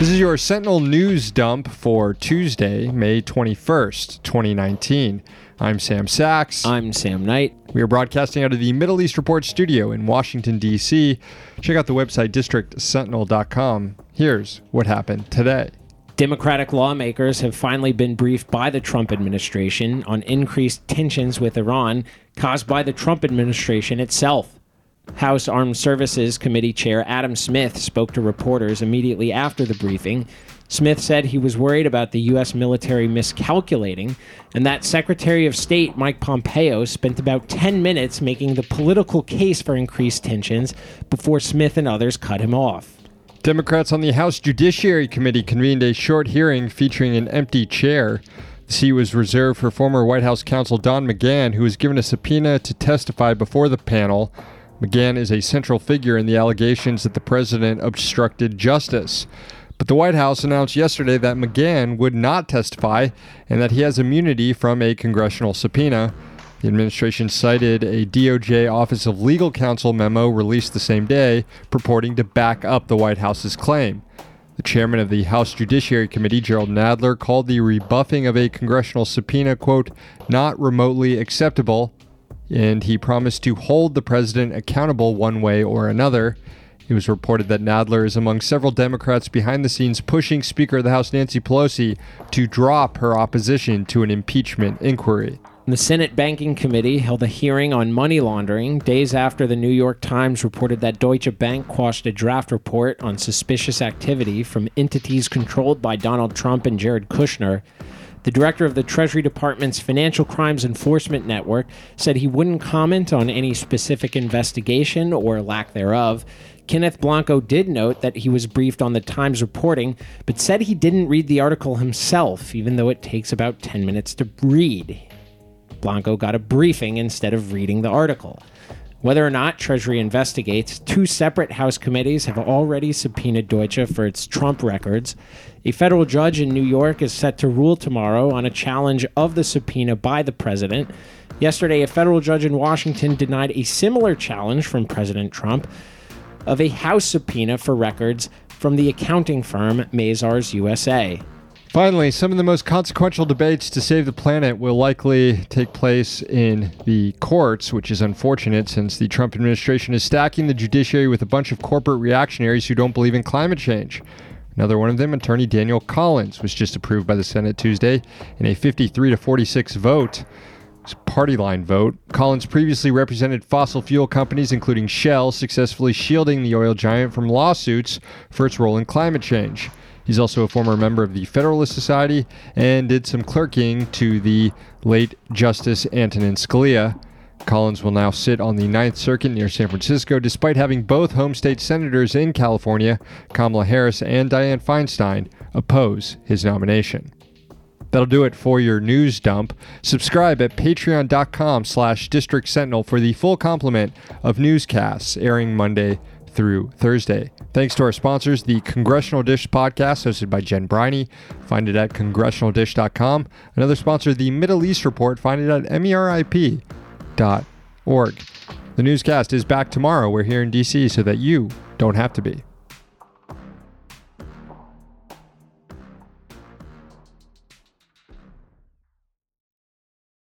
This is your Sentinel News Dump for Tuesday, May 21st, 2019. I'm Sam Sacks. I'm Sam Knight. We are broadcasting out of the Middle East Report studio in Washington, D.C. Check out the website districtsentinel.com. Here's what happened today. Democratic lawmakers have finally been briefed by the Trump administration on increased tensions with Iran caused by the Trump administration itself. House Armed Services Committee Chair Adam Smith spoke to reporters immediately after the briefing. Smith said he was worried about the U.S. military miscalculating and that Secretary of State Mike Pompeo spent about 10 minutes making the political case for increased tensions before Smith and others cut him off. Democrats on the House Judiciary Committee convened a short hearing featuring an empty chair. The seat was reserved for former White House counsel Don McGahn, who was given a subpoena to testify before the panel. McGahn is a central figure in the allegations that the president obstructed justice. But the White House announced yesterday that McGahn would not testify and that he has immunity from a congressional subpoena. The administration cited a DOJ Office of Legal Counsel memo released the same day purporting to back up the White House's claim. The chairman of the House Judiciary Committee, Jerrold Nadler, called the rebuffing of a congressional subpoena, quote, not remotely acceptable and he promised to hold the president accountable one way or another. It was reported that Nadler is among several Democrats behind the scenes pushing Speaker of the House Nancy Pelosi to drop her opposition to an impeachment inquiry. The Senate Banking Committee held a hearing on money laundering days after the New York Times reported that Deutsche Bank quashed a draft report on suspicious activity from entities controlled by Donald Trump and Jared Kushner. The director of the Treasury Department's Financial Crimes Enforcement Network said he wouldn't comment on any specific investigation or lack thereof. Kenneth Blanco did note that he was briefed on the Times reporting, but said he didn't read the article himself, even though it takes about 10 minutes to read. Blanco got a briefing instead of reading the article. Whether or not Treasury investigates, two separate House committees have already subpoenaed Deutsche for its Trump records. A federal judge in New York is set to rule tomorrow on a challenge of the subpoena by the president. Yesterday, a federal judge in Washington denied a similar challenge from President Trump of a House subpoena for records from the accounting firm Mazars USA. Finally, some of the most consequential debates to save the planet will likely take place in the courts, which is unfortunate since the Trump administration is stacking the judiciary with a bunch of corporate reactionaries who don't believe in climate change. Another one of them, attorney Daniel Collins, was just approved by the Senate Tuesday in a 53 to 46 vote. Party line vote. Collins previously represented fossil fuel companies, including Shell, successfully shielding the oil giant from lawsuits for its role in climate change. He's also a former member of the Federalist Society and did some clerking to the late Justice Antonin Scalia. Collins will now sit on the Ninth Circuit near San Francisco, despite having both home state senators in California, Kamala Harris and Dianne Feinstein, oppose his nomination. That'll do it for your news dump. Subscribe at patreon.com slash district sentinel for the full complement of newscasts airing Monday through Thursday. Thanks to our sponsors, the Congressional Dish podcast, hosted by Jen Briney. Find it at congressionaldish.com. Another sponsor, the Middle East Report. Find it at merip.org. The newscast is back tomorrow. We're here in DC so that you don't have to be.